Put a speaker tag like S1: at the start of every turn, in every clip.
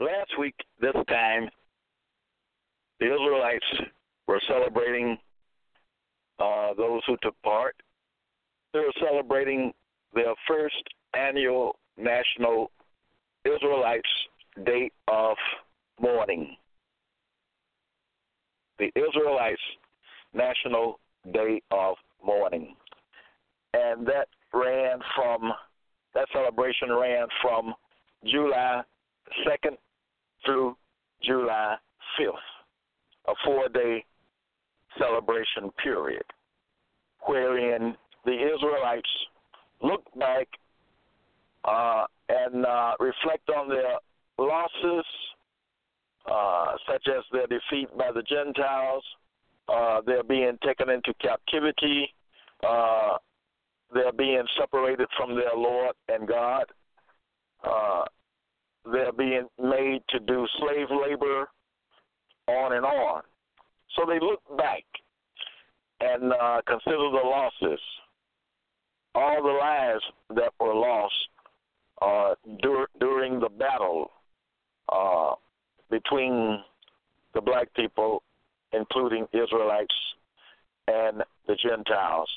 S1: Last week, this time, the Israelites were celebrating uh, those who took part. They were celebrating their first annual National Israelites Day of Mourning. The Israelites National Day of Mourning. And that ran from, that celebration ran from July 2nd through July 5th, a four day celebration period, wherein the Israelites look back uh, and uh, reflect on their losses, uh, such as their defeat by the Gentiles, uh, their being taken into captivity, uh, their being separated from their Lord and God, uh, they're being made to do slave labor, on and on. So they look back and uh, consider the losses, all the lives that were lost uh, dur- during the battle uh, between the black people, including Israelites and the Gentiles.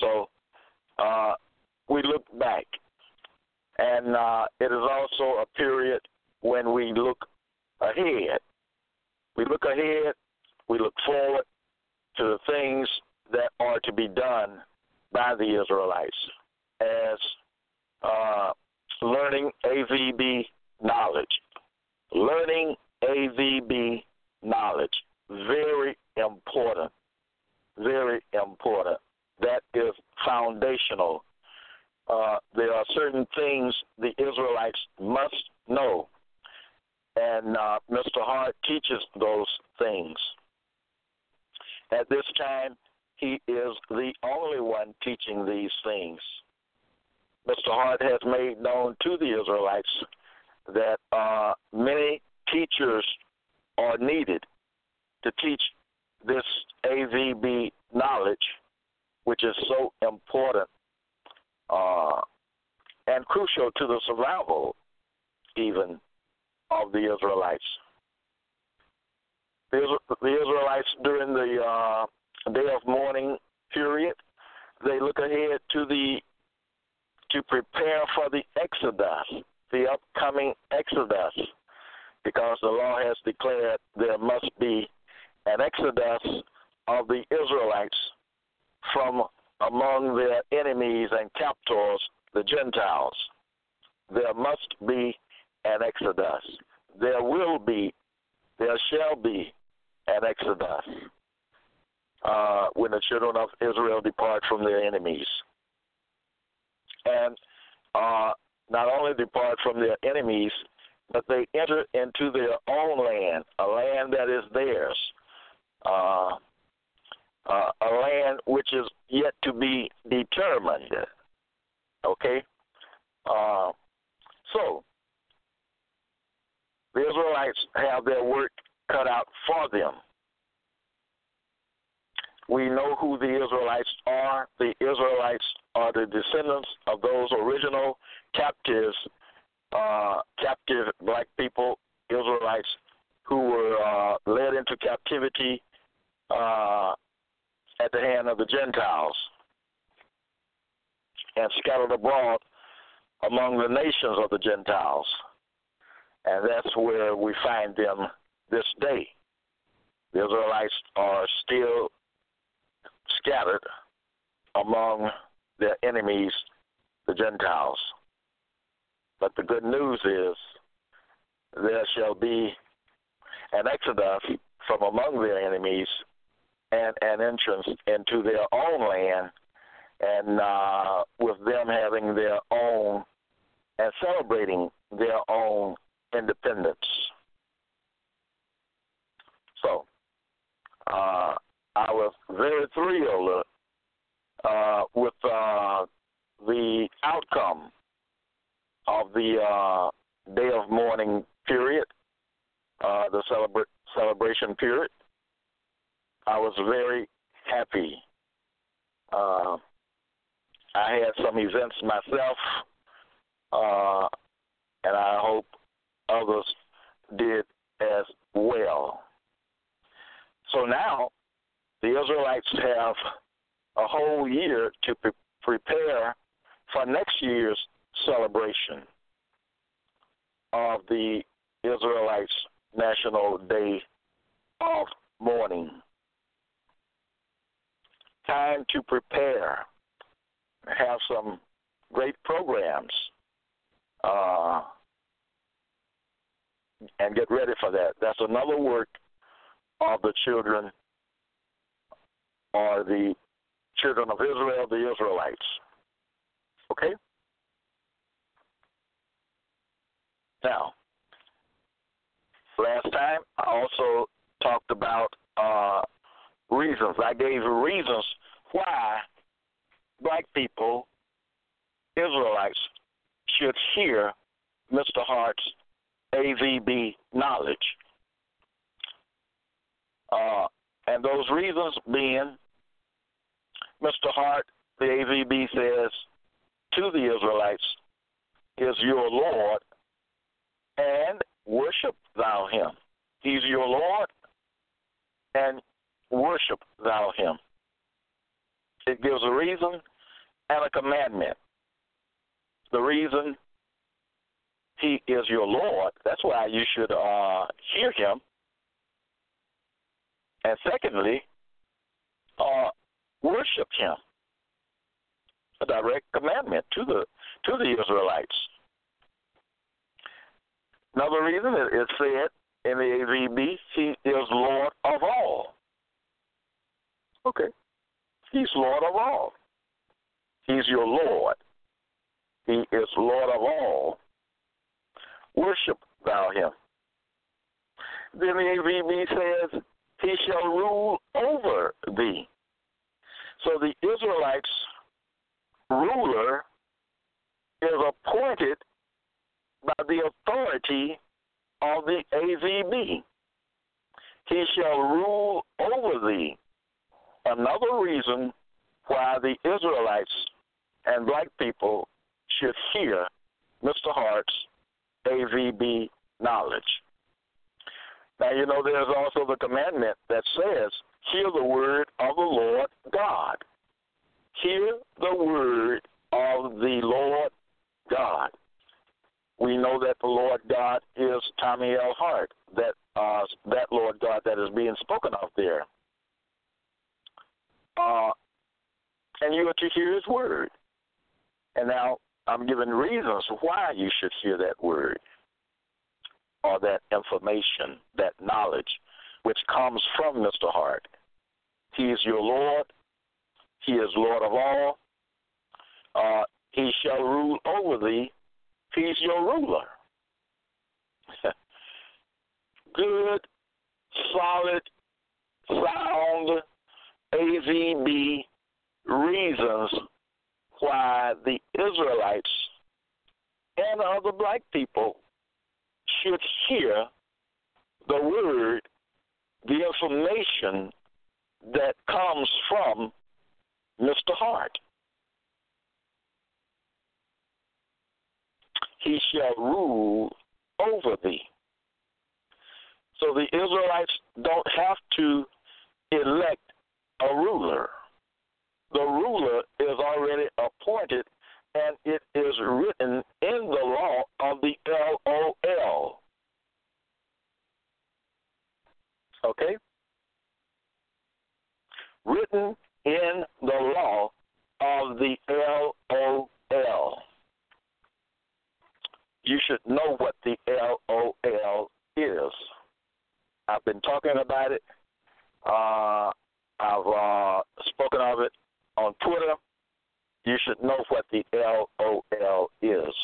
S1: So uh, we look back and uh, it is also a period when we look ahead. We look ahead, we look forward to the things that are to be done by the Israelites as uh, learning AVB knowledge. Learning AVB knowledge. Very important. Very important. That is foundational uh, there are certain things the Israelites must know, and uh, Mr. Hart teaches those things. At this time, he is the only one teaching these things. Mr. Hart has made known to the Israelites that uh, many teachers are needed to teach this AVB knowledge, which is so important uh, and crucial to the survival, even, of the Israelites. The, the Israelites during the uh, day of mourning period, they look ahead to the to prepare for the Exodus, the upcoming Exodus, because the law has declared there must be an Exodus of the Israelites from among their enemies and captors, the Gentiles. There must be an exodus. There will be, there shall be an exodus uh, when the children of Israel depart from their enemies. And uh, not only depart from their enemies, but they enter into their own land, a land that is theirs. Uh, uh, a land which is yet to be determined. Okay? Uh, so, the Israelites have their work cut out for them. We know who the Israelites are. The Israelites are the descendants of those original captives, uh, captive black people, Israelites, who were uh, led into captivity uh, at the hand of the Gentiles and scattered abroad among the nations of the Gentiles. and that's where we find them this day. The Israelites are still scattered among their enemies, the Gentiles. But the good news is there shall be an exodus from among their enemies and an entrance into their own land, and uh, with them having their own and celebrating their own independence. So, uh, I was very thrilled uh, with uh, the outcome of the uh, day of mourning period, uh, the celebra- celebration period. I was very happy. Uh, I had some events myself, uh, and I hope others did as well. So now the Israelites have a whole year to pre- prepare for next year's celebration of the Israelites' National Day of Mourning. Time to prepare, have some great programs, uh, and get ready for that. That's another work of the children or the children of Israel, the Israelites. Okay? Now, last time I also talked about uh, reasons. I gave reasons why black people, Israelites, should hear Mr. Hart's AVB knowledge. Uh, and those reasons being, Mr. Hart, the AVB says to the Israelites, is your Lord, and worship thou him. He's your Lord, and worship thou him. It gives a reason and a commandment. The reason he is your Lord, that's why you should uh, hear him. And secondly, uh, worship him. A direct commandment to the to the Israelites. Another reason it, it said in the AVB, he is Lord of all. Okay. He's Lord of all. He's your Lord. He is Lord of all. Worship thou him. Then the AVB says, He shall rule over thee. So the Israelites' ruler is appointed by the authority of the AVB. He shall rule over thee. Another reason why the Israelites and black people should hear Mr. Hart's AVB knowledge. Now, you know, there's also the commandment that says, Hear the word of the Lord God. Hear the word of the Lord God. We know that the Lord God is Tommy L. Hart, that uh, that Lord God that is being spoken of there. Uh, and you are to hear His word. And now I'm giving reasons why you should hear that word or that information, that knowledge, which comes from Mr. Hart. He is your Lord. He is Lord of all. Uh, he shall rule over thee. He's your ruler. Good, solid, sound AVB reasons why the Israelites and other black people should hear the word, the information that comes from Mr. Hart. He shall rule over thee. So the Israelites don't have to elect a ruler. The ruler is already appointed and it is written in the law of the LOL Okay? Written in the law of the LOL. You should know what the LOL is. I've been talking about it. Uh, I've uh, spoken of it on Twitter. You should know what the LOL is.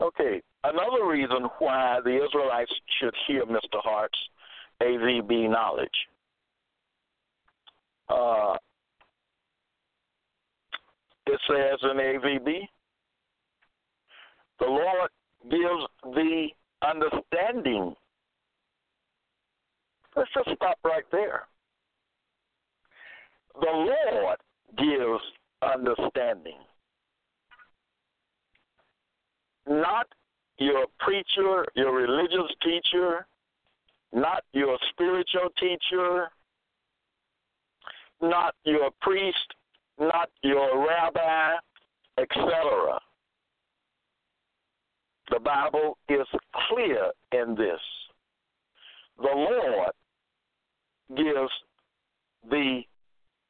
S1: Okay, another reason why the Israelites should hear Mr. Hart's AVB knowledge. Uh, it says in AVB, the Lord gives the understanding. Let's just stop right there. The Lord gives understanding. Not your preacher, your religious teacher, not your spiritual teacher, not your priest, not your rabbi, etc. The Bible is clear in this. The Lord gives the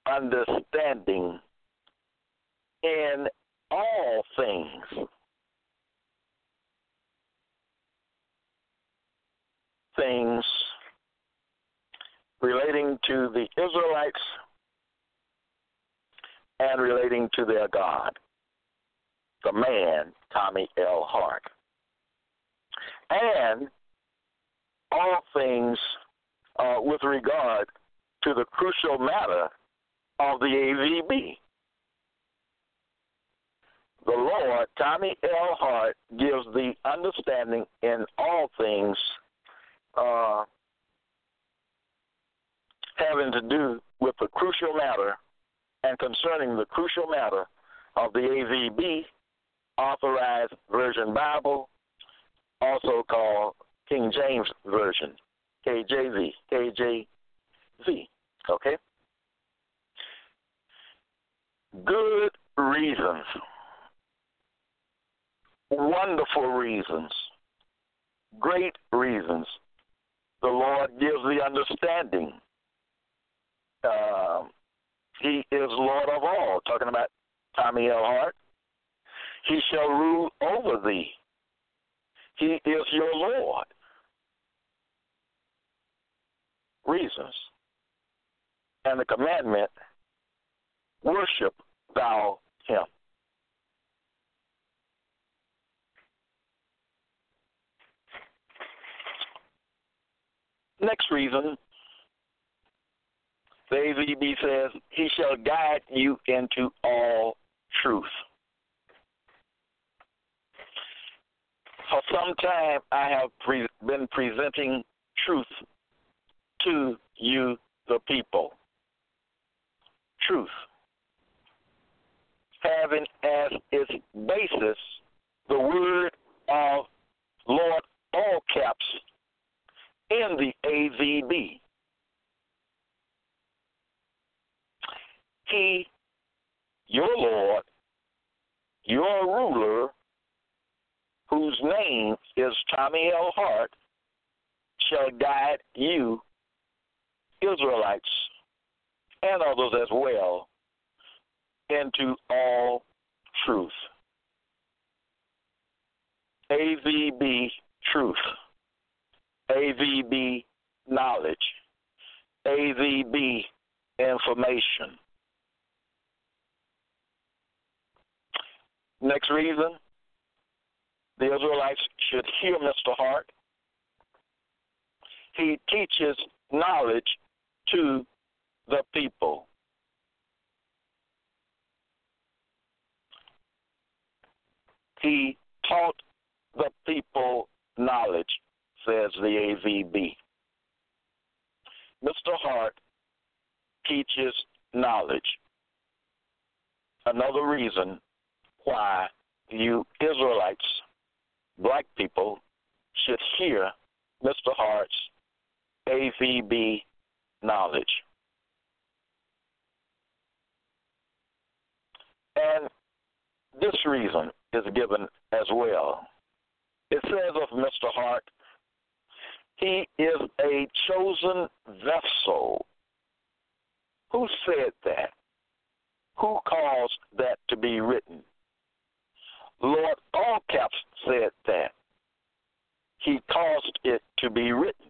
S1: understanding in all things. Things relating to the Israelites and relating to their God, the man, Tommy L. Hart. And all things uh, with regard to the crucial matter of the AVB. The Lord, Tommy L. Hart, gives the understanding in all things uh, having to do with the crucial matter and concerning the crucial matter of the AVB, Authorized Version Bible, also called King James Version, KJV, KJV. Okay? Good reasons, wonderful reasons, great reasons. The Lord gives the understanding. Uh, he is Lord of all. Talking about Tommy L. Hart. He shall rule over thee. He is your Lord. Reasons. And the commandment, worship thou him. Next reason, the says, He shall guide you into all truth. For some time, I have pre- been presenting truth to you, the people. Truth. Having as its basis the word of Lord, all caps, in the AVB. He, your Lord, your ruler, whose name is Tommy L. Hart, shall guide you, Israelites, and others as well, into all truth. AVB truth. AVB knowledge. AVB information. Next reason the Israelites should hear Mr. Hart. He teaches knowledge to the people. He taught the people knowledge, says the AVB. Mr. Hart teaches knowledge. Another reason why you Israelites, black people, should hear Mr. Hart's AVB knowledge. And this reason is given as well. It says of Mr. Hart, He is a chosen vessel. Who said that? Who caused that to be written? Lord Allcaps said that. He caused it to be written.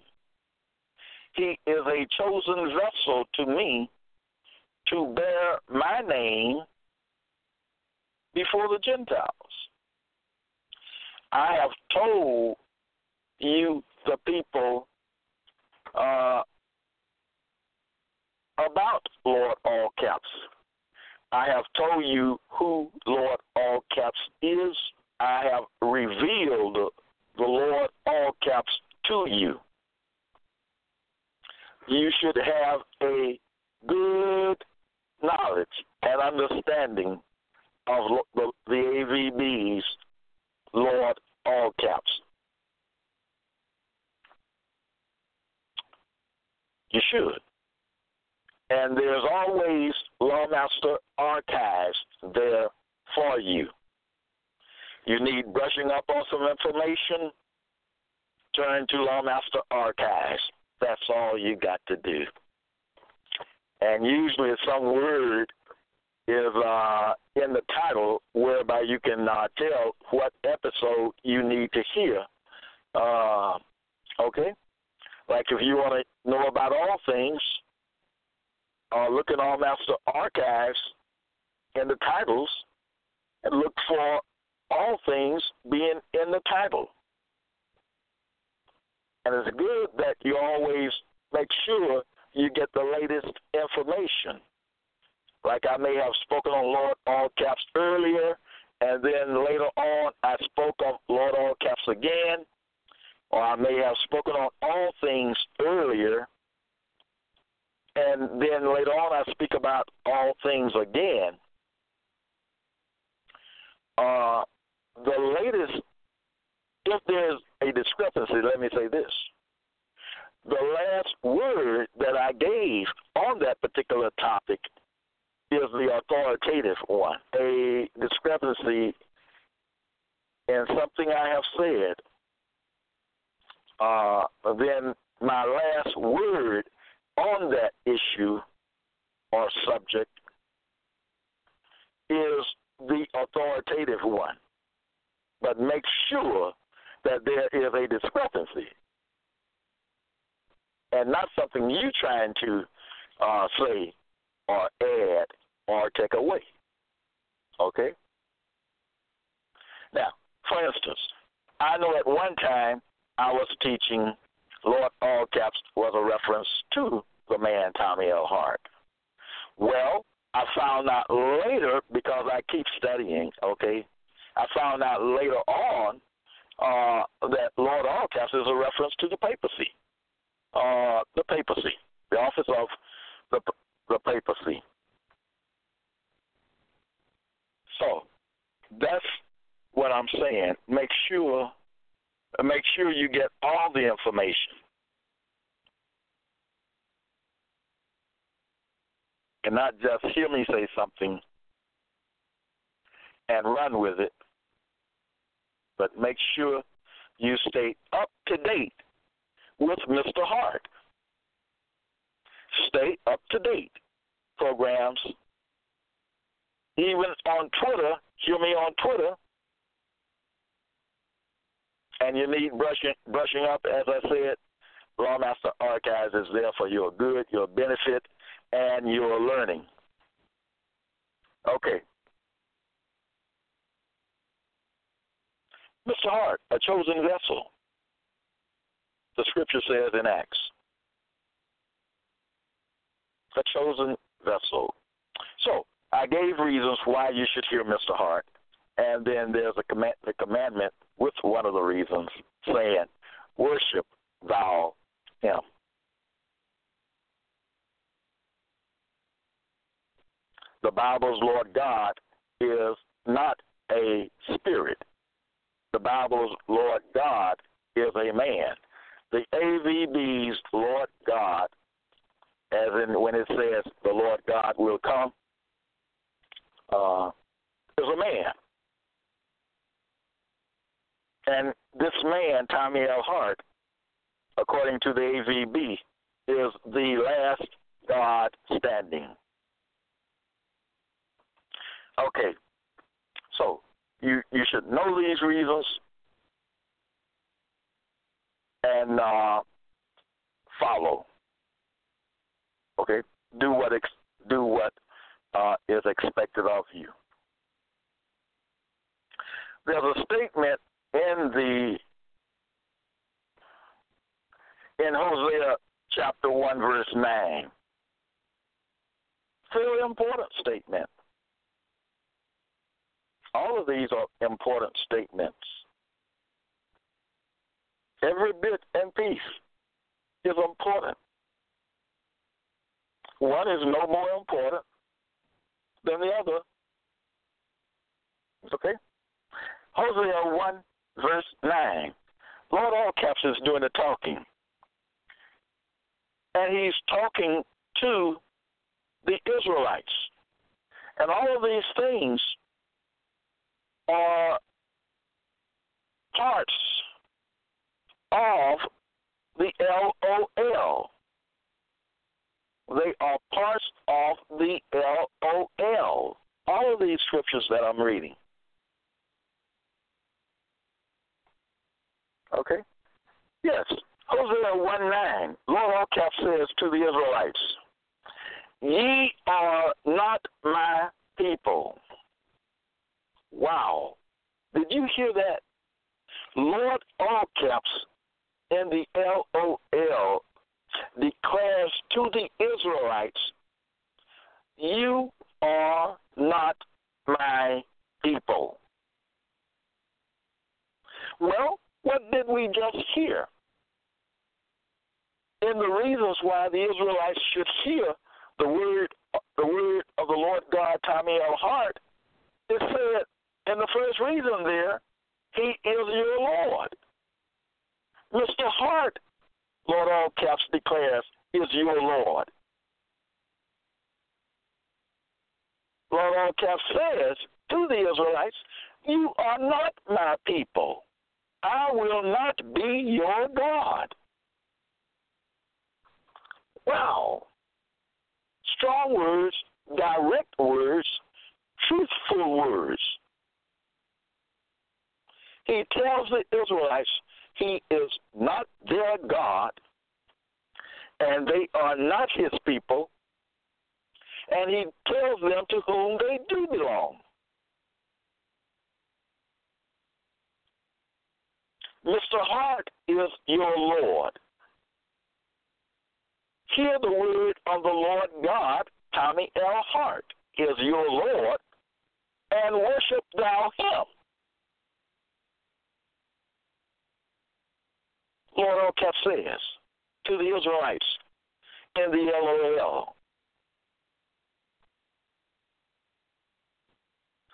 S1: He is a chosen vessel to me to bear my name before the Gentiles. I have told you, the people, uh, about Lord All Caps. I have told you who Lord All Caps is. I have revealed the Lord All Caps to you. You should have a good knowledge and understanding of the, the AVB's Lord All Caps. You should. And there's always Lawmaster Archives there for you. You need brushing up on some information, turn to Lawmaster Archives. That's all you got to do. And usually some word is uh, in the title whereby you can uh, tell what episode you need to hear. Uh, okay? Like if you want to know about all things, uh, look in Lawmaster Archives in the titles and look for all things being in the title. And it's good that you always make sure you get the latest information. Like I may have spoken on Lord All Caps earlier, and then later on I spoke on Lord All Caps again, or I may have spoken on all things earlier, and then later on I speak about all things again. Uh, the latest, if there's a discrepancy, let me say this. The last word that I gave on that particular topic is the authoritative one. A discrepancy in something I have said, uh, then my last word on that issue or subject is the authoritative one. But make sure that there is a discrepancy and not something you trying to uh, say or add or take away. Okay? Now, for instance, I know at one time I was teaching Lord All Caps was a reference to the man Tommy L. Hart. Well, I found out later because I keep studying, okay? I found out later on uh, that Lord All is a reference to the papacy. Uh, the papacy, the office of the, the papacy. So that's what I'm saying. Make sure make sure you get all the information. And not just hear me say something and run with it, but make sure you stay up to date with Mr. Hart. Stay up to date. Programs even on Twitter, hear me on Twitter, and you need brushing brushing up, as I said, Lawmaster Archives is there for your good, your benefit, and your learning. Okay. Mr. Hart, a chosen vessel. The scripture says in Acts. A chosen vessel. So, I gave reasons why you should hear Mr. Hart, and then there's a command, the commandment with one of the reasons saying, "Worship thou him." The Bible's Lord God is not a spirit. The Bible's Lord God is a man. The AVB's Lord God, as in when it says the Lord God will come, uh, is a man. And this man, Tommy L. Hart, according to the AVB, is the last God standing. Okay, so you you should know these reasons and uh, follow. Okay, do what ex- do what uh, is expected of you. There's a statement in the in Hosea chapter one verse nine. Very important statement. All of these are important statements. Every bit and piece is important. One is no more important than the other. Okay? Hosea 1, verse 9. Lord All Caps is doing the talking. And he's talking to the Israelites. And all of these things are parts of the LOL. They are parts of the LOL. All of these scriptures that I'm reading. Okay? Yes. Hosea 1 9, Lord all cap says to the Israelites, Ye are not my people. Wow. Did you hear that? Lord all caps and the LOL declares to the Israelites, You are not my people. Well, what did we just hear? And the reasons why the Israelites should hear the word the word of the Lord God, Tommy L. Hart, it said in the first reason there, He is your Lord. Mr. Hart, Lord All Caps declares, is your Lord. Lord All Caps says to the Israelites, You are not my people. I will not be your God. Wow. Strong words, direct words, truthful words. He tells the Israelites he is not their God, and they are not his people, and he tells them to whom they do belong. Mr. Hart is your Lord. Hear the word of the Lord God, Tommy L. Hart is your Lord, and worship thou him. Lord Cap says to the Israelites in the LOL.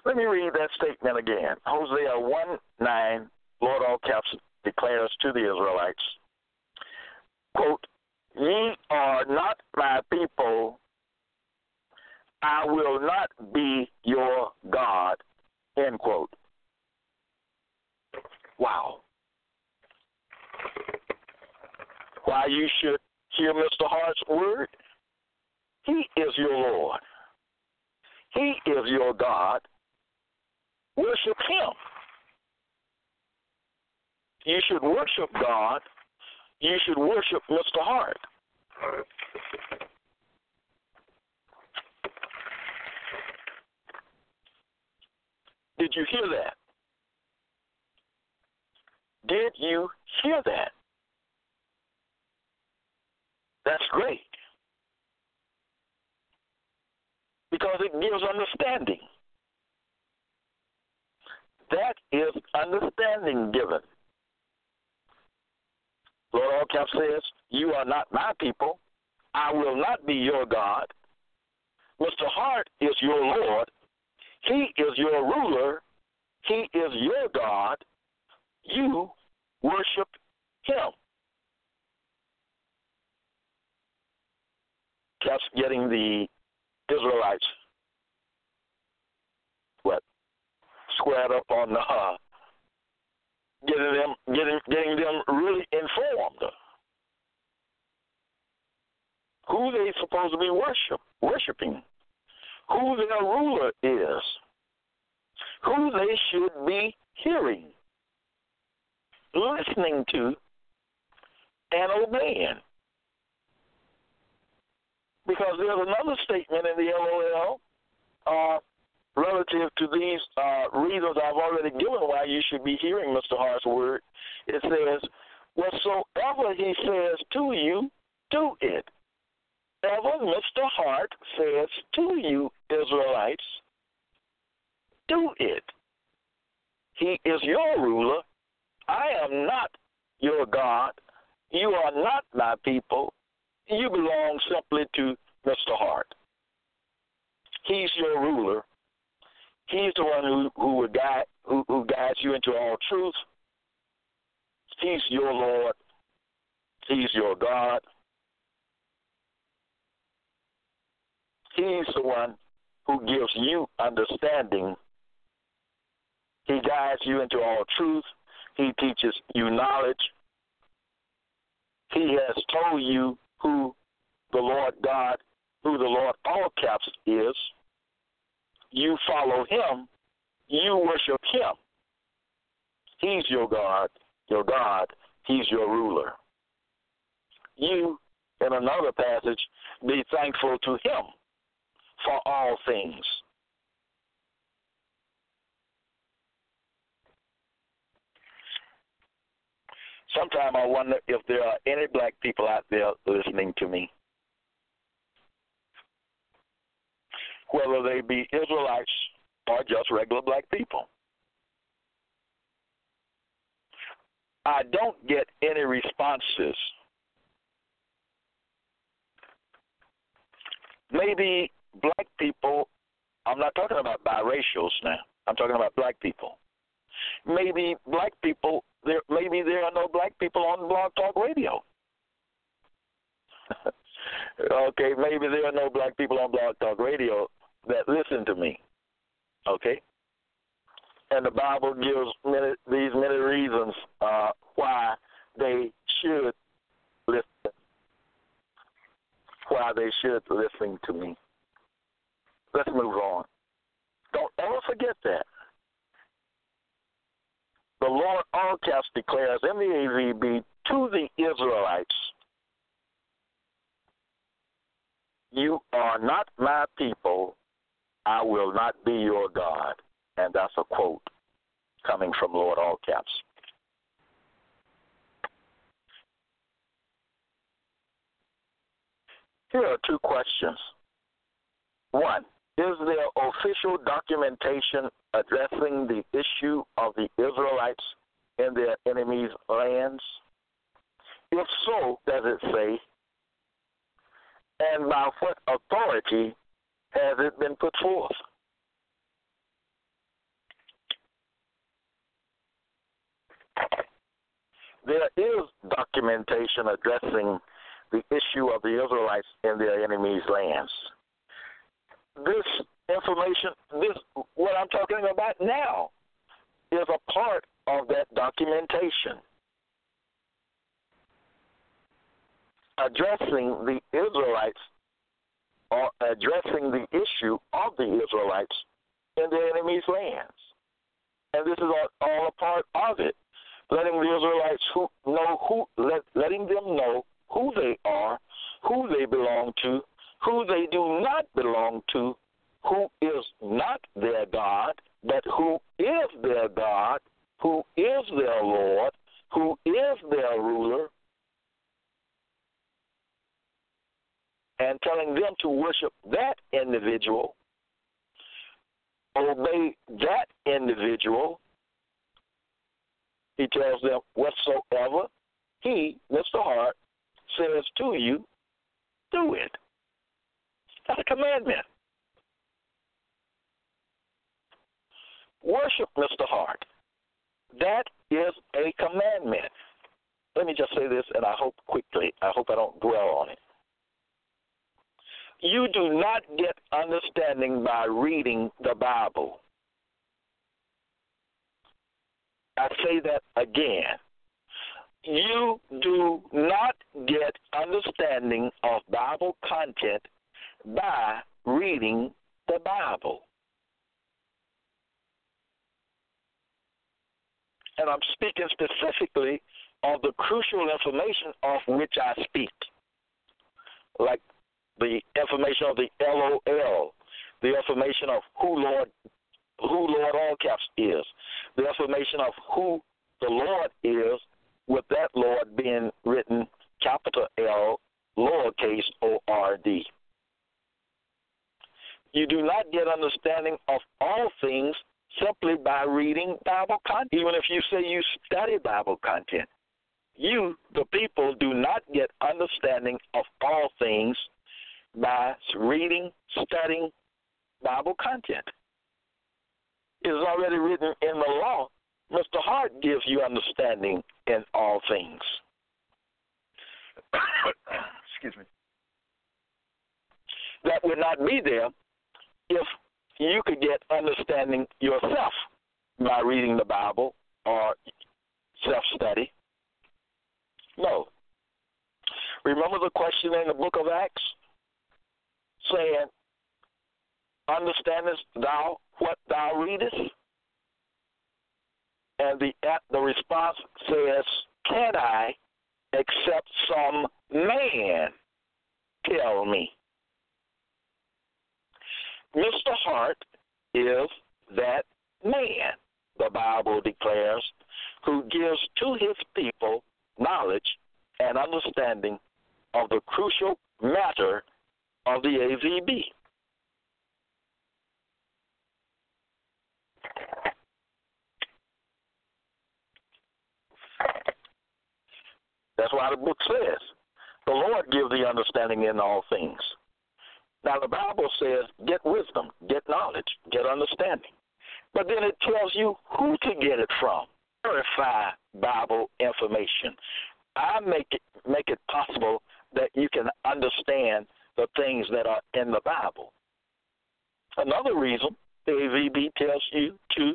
S1: Let me read that statement again. Hosea 1 9, Lord Caps declares to the Israelites, quote, Ye are not my people, I will not be your God, end quote. Wow. Why you should hear Mr. Hart's word? He is your Lord. He is your God. Worship Him. You should worship God. You should worship Mr. Hart. Did you hear that? Did you hear that? That's great. Because it gives understanding. That is understanding given. Lord Allcap says, You are not my people. I will not be your God. Mr. Hart is your Lord. He is your ruler. He is your God. You worship him. Kept getting the Israelites what squared up on the uh, getting them getting getting them really informed who they supposed to be worship worshiping, who their ruler is, who they should be hearing, listening to, and obeying. Because there's another statement in the LOL uh, relative to these uh, reasons I've already given why you should be hearing Mr. Hart's word. It says, Whatsoever he says to you, do it. Ever Mr. Hart says to you, Israelites, do it. He is your ruler. I am not your God. You are not my people. You belong simply to Mr. Hart. He's your ruler. He's the one who who would guide who, who guides you into all truth. He's your Lord. He's your God. He's the one who gives you understanding. He guides you into all truth. He teaches you knowledge. He has told you who the Lord God, who the Lord all caps is. You follow him. You worship him. He's your God, your God. He's your ruler. You, in another passage, be thankful to him for all things. Sometimes I wonder if there are any black people out there listening to me. Whether they be Israelites or just regular black people. I don't get any responses. Maybe black people, I'm not talking about biracials now. I'm talking about black people. Maybe black people, there maybe there are no black people on Blog Talk Radio. okay, maybe there are no black people on Blog Talk Radio that listen to me. Okay? And the Bible gives many, these many reasons uh, why they should listen, why they should listen to me. Let's move on. Don't ever forget that. The Lord all caps declares in the AVB to the Israelites, You are not my people, I will not be your God. And that's a quote coming from Lord all caps. Here are two questions. One, is there official documentation addressing the issue of the Israelites in their enemies' lands? If so, does it say? And by what authority has it been put forth? There is documentation addressing the issue of the Israelites in their enemies' lands this information, this what I'm talking about now, is a part of that documentation. Addressing the Israelites or addressing the issue of the Israelites in their enemy's lands. And this is all, all a part of it. Letting the Israelites who know who let, letting them know who they are, who they belong to, who they do not belong to, who is not their God, but who is their God, who is their Lord, who is their ruler, and telling them to worship that individual, obey that individual. He tells them, whatsoever he, Mr. Hart, says to you, do it. That's a commandment. Worship Mr. Hart. That is a commandment. Let me just say this, and I hope quickly, I hope I don't dwell on it. You do not get understanding by reading the Bible. I say that again. You do not get understanding of Bible content by reading the Bible. And I'm speaking specifically of the crucial information of which I speak, like the information of the LOL, the information of who Lord, who Lord all caps is, the information of who the Lord is, with that Lord being written capital L, lowercase O R D. You do not get understanding of all things simply by reading Bible content. Even if you say you study Bible content, you, the people, do not get understanding of all things by reading, studying Bible content. It is already written in the law. Mr. Hart gives you understanding in all things. Excuse me. That would not be there if you could get understanding yourself by reading the Bible or self study. No. Remember the question in the book of Acts saying, Understandest thou what thou readest? And the uh, the response says, Can I except some man tell me? Mr. Hart is that man, the Bible declares, who gives to his people knowledge and understanding of the crucial matter of the AVB. That's why the book says, the Lord gives the understanding in all things. Now, the Bible says, get wisdom, get knowledge, get understanding. But then it tells you who to get it from. Verify Bible information. I make it make it possible that you can understand the things that are in the Bible. Another reason the AVB tells you to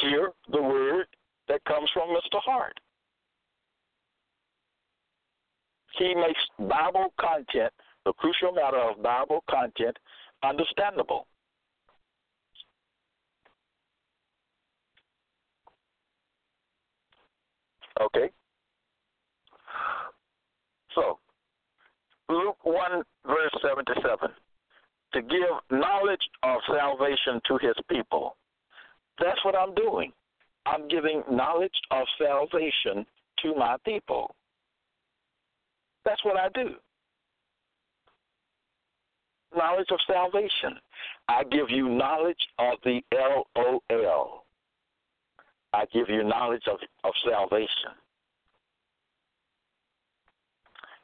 S1: hear the word that comes from Mr. Hart. He makes Bible content the crucial matter of Bible content understandable. Okay? So, Luke 1, verse 77 to give knowledge of salvation to his people. That's what I'm doing. I'm giving knowledge of salvation to my people. That's what I do knowledge of salvation. I give you knowledge of the L O L. I give you knowledge of, of salvation.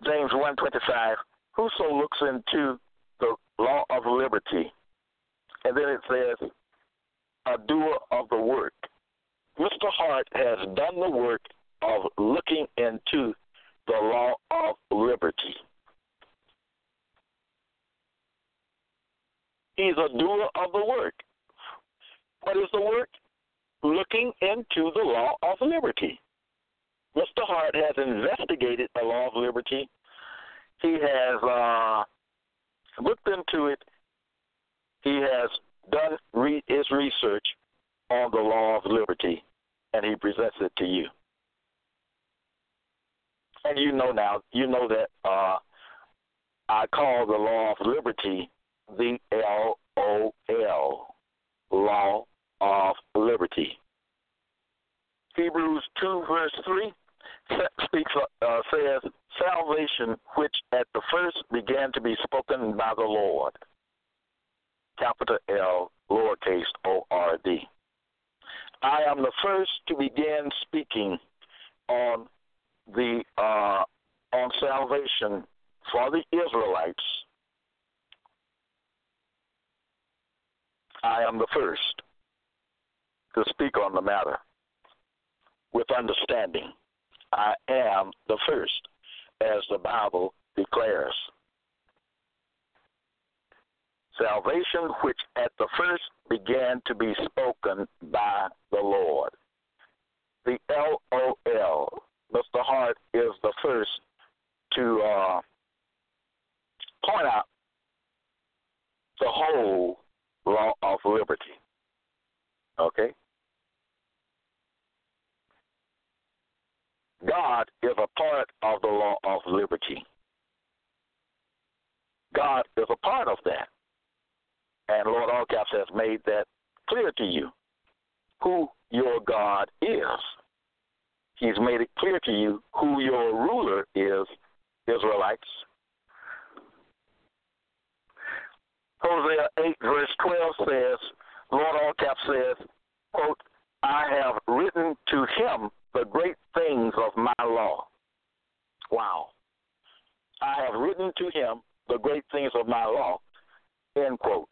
S1: James 125, whoso looks into the law of liberty, and then it says, a doer of the work. Mr. Hart has done the work of looking into the law of liberty. He's a doer of the work. What is the work? Looking into the law of liberty. Mr. Hart has investigated the law of liberty. He has uh, looked into it. He has done re- his research on the law of liberty, and he presents it to you. And you know now, you know that uh, I call the law of liberty the L O L, law of liberty. Hebrews 2, verse 3 speaks, uh, says, Salvation, which at the first began to be spoken by the Lord, capital L, lowercase o r d. I am the first to begin speaking on the uh, on salvation for the Israelites I am the first to speak on the matter with understanding. I am the first, as the Bible declares. Salvation, which at the first began to be spoken by the Lord. The LOL, Mr. Hart, is the first to uh, point out the whole law of liberty. Okay? God is a part of the law of liberty. God is a part of that. And Lord Allcaps has made that clear to you who your God is. He's made it clear to you who your ruler is, Israelites. Hosea 8, verse says, Lord Allcap says, quote, I have written to him the great things of my law. Wow. I have written to him the great things of my law, end quote.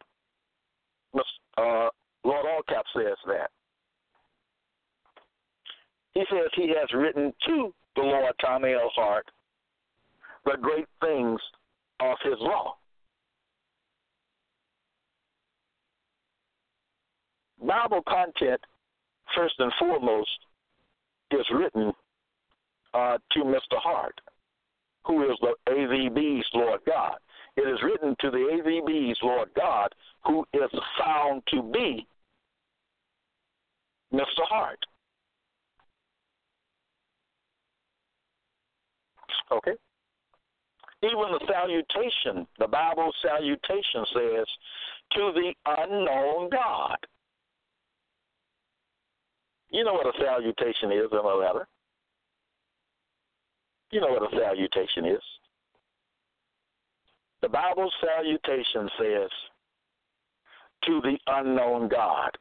S1: Uh, Lord Allcap says that. He says he has written to the Lord Tommy L. Hart the great things of his law. Bible content, first and foremost, is written uh, to Mr. Hart, who is the AVB's Lord God. It is written to the AVB's Lord God, who is found to be Mr. Hart. Okay? Even the salutation, the Bible salutation says, to the unknown God. You know what a salutation is in a letter. You know what a salutation is. The Bible salutation says, to the unknown God.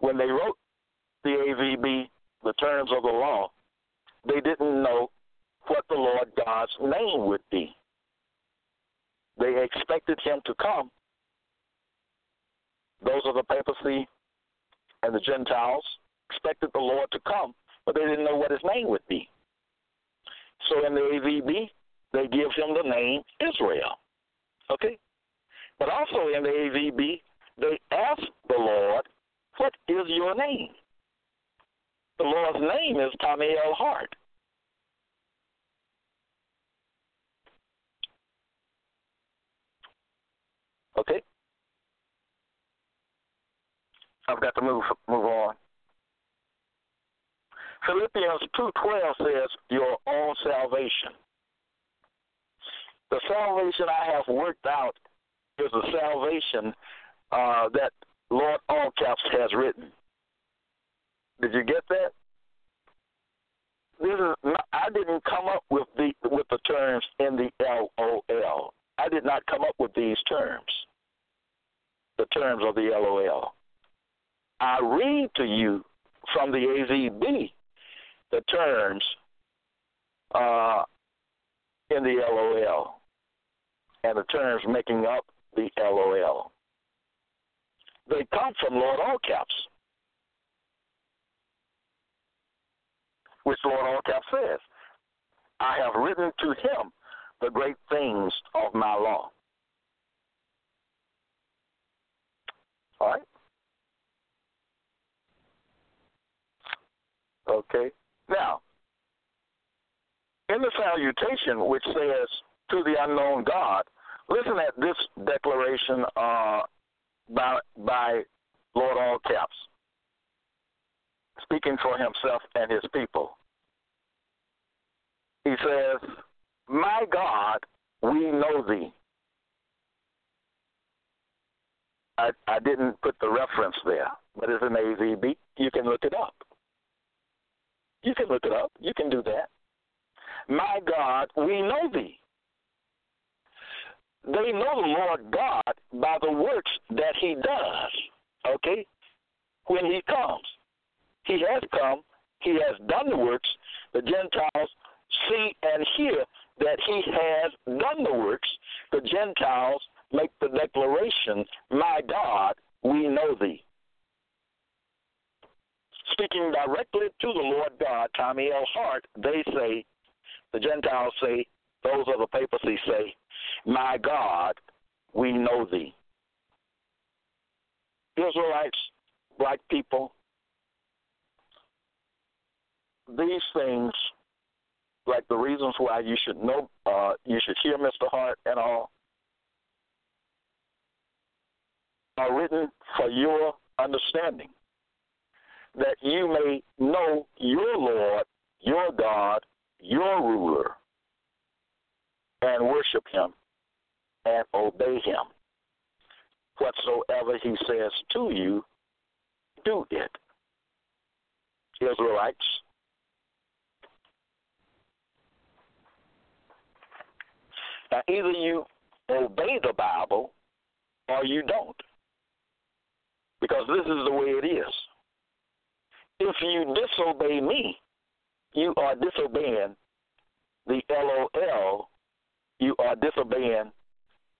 S1: When they wrote the AVB, the terms of the law, they didn't know what the Lord God's name would be. They expected him to come. Those of the papacy and the Gentiles expected the Lord to come, but they didn't know what his name would be. So in the AVB, they give him the name Israel. Okay? But also in the AVB, they ask the Lord, What is your name? The Lord's name is Tommy L. Hart. Okay? I've got to move move on. Philippians two twelve says, "Your own salvation." The salvation I have worked out is the salvation uh, that Lord Allcaps has written. Did you get that? This is not, I didn't come up with the with the terms in the LOL. I did not come up with these terms. The terms of the LOL. I read to you from the AVB the terms uh, in the LOL and the terms making up the LOL. They come from Lord Allcaps. which Lord Allcap says, I have written to him the great things of my law. All right? Okay. Now, in the salutation, which says, to the unknown God, listen at this declaration uh, by, by Lord All Caps, speaking for himself and his people. He says, My God, we know thee. I, I didn't put the reference there, but it's an AVB. You can look it up. You can look it up. You can do that. My God, we know thee. They know the Lord God by the works that he does, okay, when he comes. He has come, he has done the works. The Gentiles see and hear that he has done the works. The Gentiles make the declaration, My God, we know thee. Speaking directly to the Lord God, Tommy L. Hart, they say, the Gentiles say, those of the papacy say, My God, we know thee. Israelites, black people, these things, like the reasons why you should know, uh, you should hear Mr. Hart and all, are written for your understanding, that you may know your Lord, your God, your ruler, and worship him and obey him. Whatsoever he says to you, do it. Israelites, now either you obey the Bible or you don't. Because this is the way it is. If you disobey me, you are disobeying the LOL, you are disobeying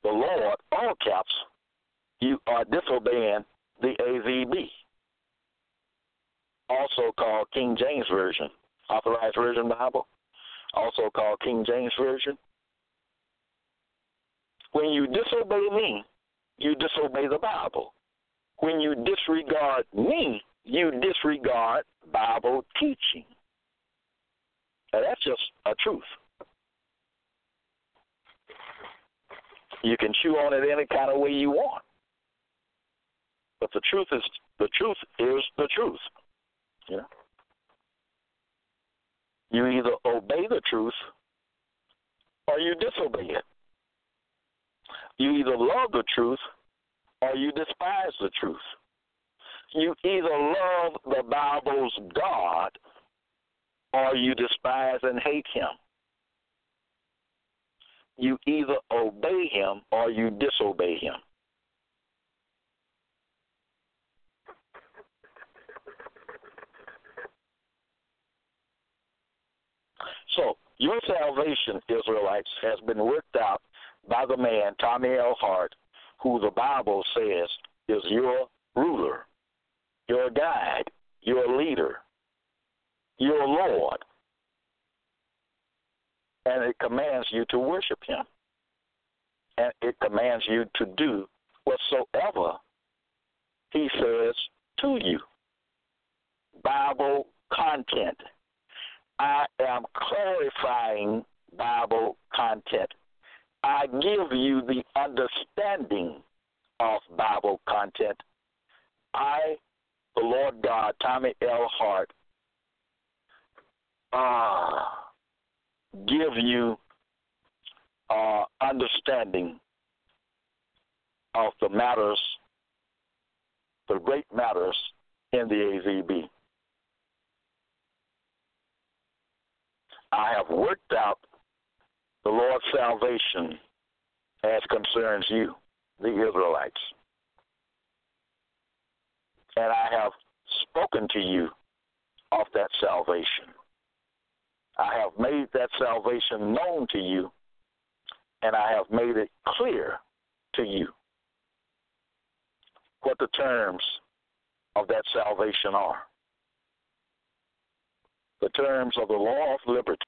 S1: the Lord, all caps, you are disobeying the AVB, also called King James Version, Authorized Version Bible, also called King James Version. When you disobey me, you disobey the Bible. When you disregard me, you disregard Bible teaching. Now, that's just a truth. You can chew on it any kind of way you want. But the truth is the truth is the truth. Yeah. You either obey the truth or you disobey it. You either love the truth or you despise the truth. You either love the Bible's God or you despise and hate him. You either obey him or you disobey him. So, your salvation, Israelites, has been worked out by the man, Tommy L. Hart, who the Bible says is your ruler, your guide, your leader, your Lord. And it commands you to worship him. And it commands you to do whatsoever he says to you. Bible content. I am clarifying Bible content. I give you the understanding of Bible content. I, the Lord God, Tommy L. Hart, uh, give you uh, understanding of the matters, the great matters in the AVB. I have worked out the Lord's salvation as concerns you, the Israelites. And I have spoken to you of that salvation. I have made that salvation known to you, and I have made it clear to you what the terms of that salvation are. The terms of the law of liberty